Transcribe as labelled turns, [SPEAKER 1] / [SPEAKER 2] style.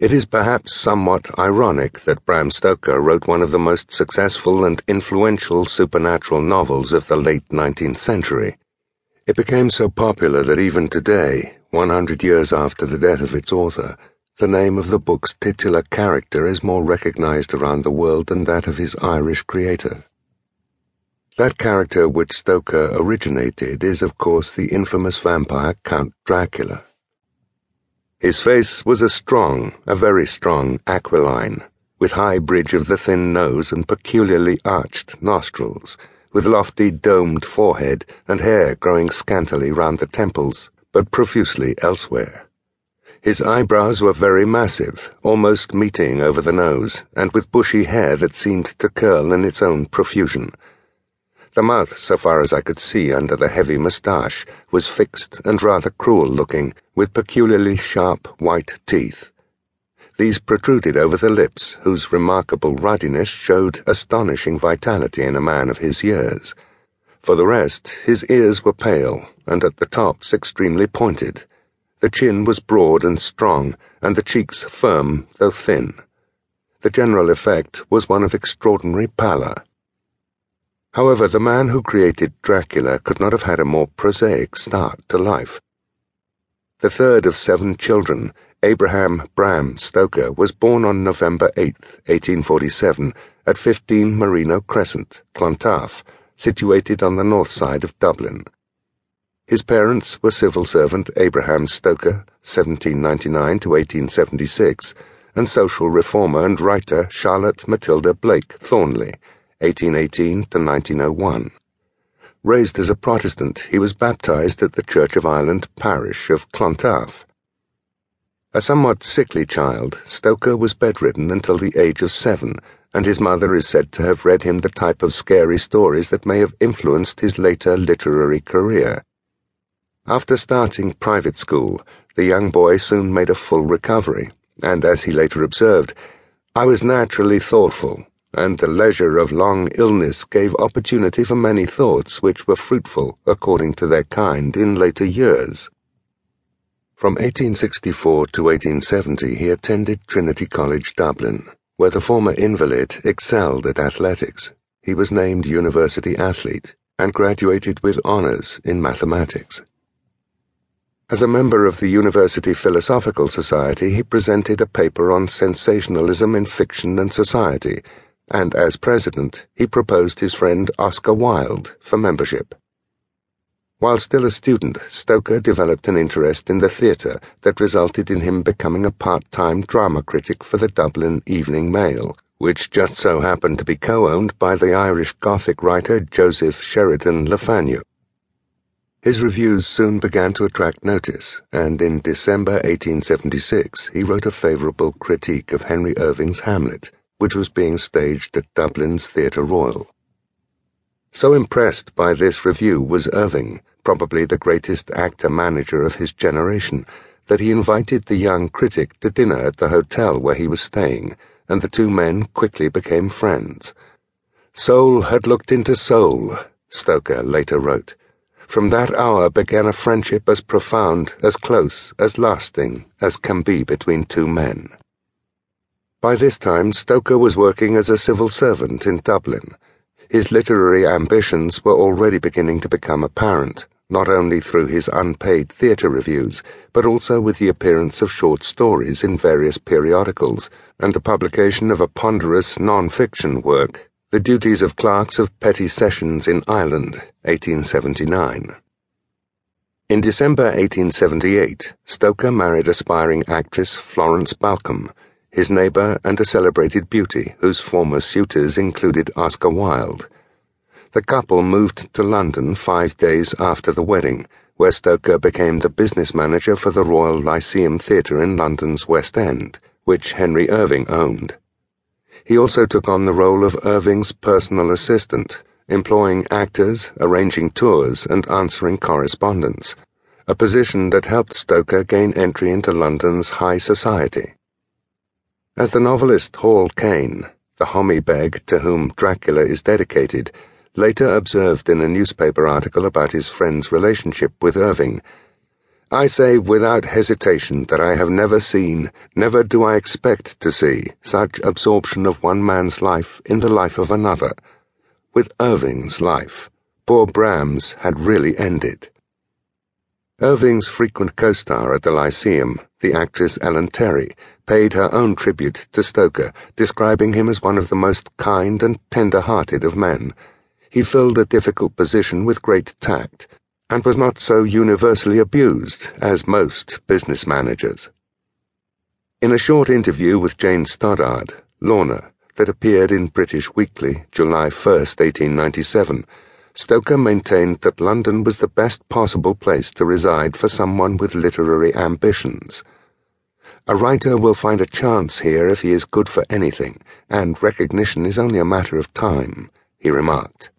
[SPEAKER 1] It is perhaps somewhat ironic that Bram Stoker wrote one of the most successful and influential supernatural novels of the late 19th century. It became so popular that even today, 100 years after the death of its author, the name of the book's titular character is more recognized around the world than that of his Irish creator. That character which Stoker originated is, of course, the infamous vampire Count Dracula. His face was a strong, a very strong aquiline, with high bridge of the thin nose and peculiarly arched nostrils, with lofty domed forehead and hair growing scantily round the temples, but profusely elsewhere. His eyebrows were very massive, almost meeting over the nose, and with bushy hair that seemed to curl in its own profusion the mouth, so far as I could see under the heavy moustache, was fixed and rather cruel looking, with peculiarly sharp white teeth. These protruded over the lips, whose remarkable ruddiness showed astonishing vitality in a man of his years. For the rest, his ears were pale, and at the tops extremely pointed. The chin was broad and strong, and the cheeks firm, though thin. The general effect was one of extraordinary pallor. However, the man who created Dracula could not have had a more prosaic start to life. The third of seven children, Abraham Bram Stoker, was born on November 8, 1847, at 15 Marino Crescent, Clontarf, situated on the north side of Dublin. His parents were civil servant Abraham Stoker, 1799 to 1876, and social reformer and writer Charlotte Matilda Blake Thornley, 1818 to 1901. Raised as a Protestant, he was baptized at the Church of Ireland parish of Clontarf. A somewhat sickly child, Stoker was bedridden until the age of seven, and his mother is said to have read him the type of scary stories that may have influenced his later literary career. After starting private school, the young boy soon made a full recovery, and as he later observed, I was naturally thoughtful and the leisure of long illness gave opportunity for many thoughts which were fruitful, according to their kind, in later years. From 1864 to 1870 he attended Trinity College Dublin, where the former invalid excelled at athletics. He was named university athlete and graduated with honours in mathematics. As a member of the University Philosophical Society, he presented a paper on sensationalism in fiction and society and as president, he proposed his friend Oscar Wilde for membership. While still a student, Stoker developed an interest in the theatre that resulted in him becoming a part time drama critic for the Dublin Evening Mail, which just so happened to be co owned by the Irish Gothic writer Joseph Sheridan Le Fanu. His reviews soon began to attract notice, and in December 1876 he wrote a favourable critique of Henry Irving's Hamlet which was being staged at Dublin's Theatre Royal. So impressed by this review was Irving, probably the greatest actor manager of his generation, that he invited the young critic to dinner at the hotel where he was staying, and the two men quickly became friends. Soul had looked into soul, Stoker later wrote. From that hour began a friendship as profound, as close, as lasting as can be between two men. By this time, Stoker was working as a civil servant in Dublin. His literary ambitions were already beginning to become apparent, not only through his unpaid theatre reviews, but also with the appearance of short stories in various periodicals and the publication of a ponderous non fiction work, The Duties of Clerks of Petty Sessions in Ireland, 1879. In December 1878, Stoker married aspiring actress Florence Balcombe his neighbour and a celebrated beauty whose former suitors included Oscar Wilde. The couple moved to London five days after the wedding, where Stoker became the business manager for the Royal Lyceum Theatre in London's West End, which Henry Irving owned. He also took on the role of Irving's personal assistant, employing actors, arranging tours, and answering correspondence, a position that helped Stoker gain entry into London's high society. As the novelist Hall Caine, the Hommy-Beg to whom Dracula is dedicated, later observed in a newspaper article about his friend's relationship with Irving, I say without hesitation that I have never seen, never do I expect to see, such absorption of one man's life in the life of another. With Irving's life, poor Bram's had really ended. Irving's frequent co star at the Lyceum, the actress Ellen Terry, paid her own tribute to Stoker, describing him as one of the most kind and tender hearted of men. He filled a difficult position with great tact and was not so universally abused as most business managers. In a short interview with Jane Stoddart, Lorna, that appeared in British Weekly, July 1, 1897, Stoker maintained that London was the best possible place to reside for someone with literary ambitions. A writer will find a chance here if he is good for anything, and recognition is only a matter of time, he remarked.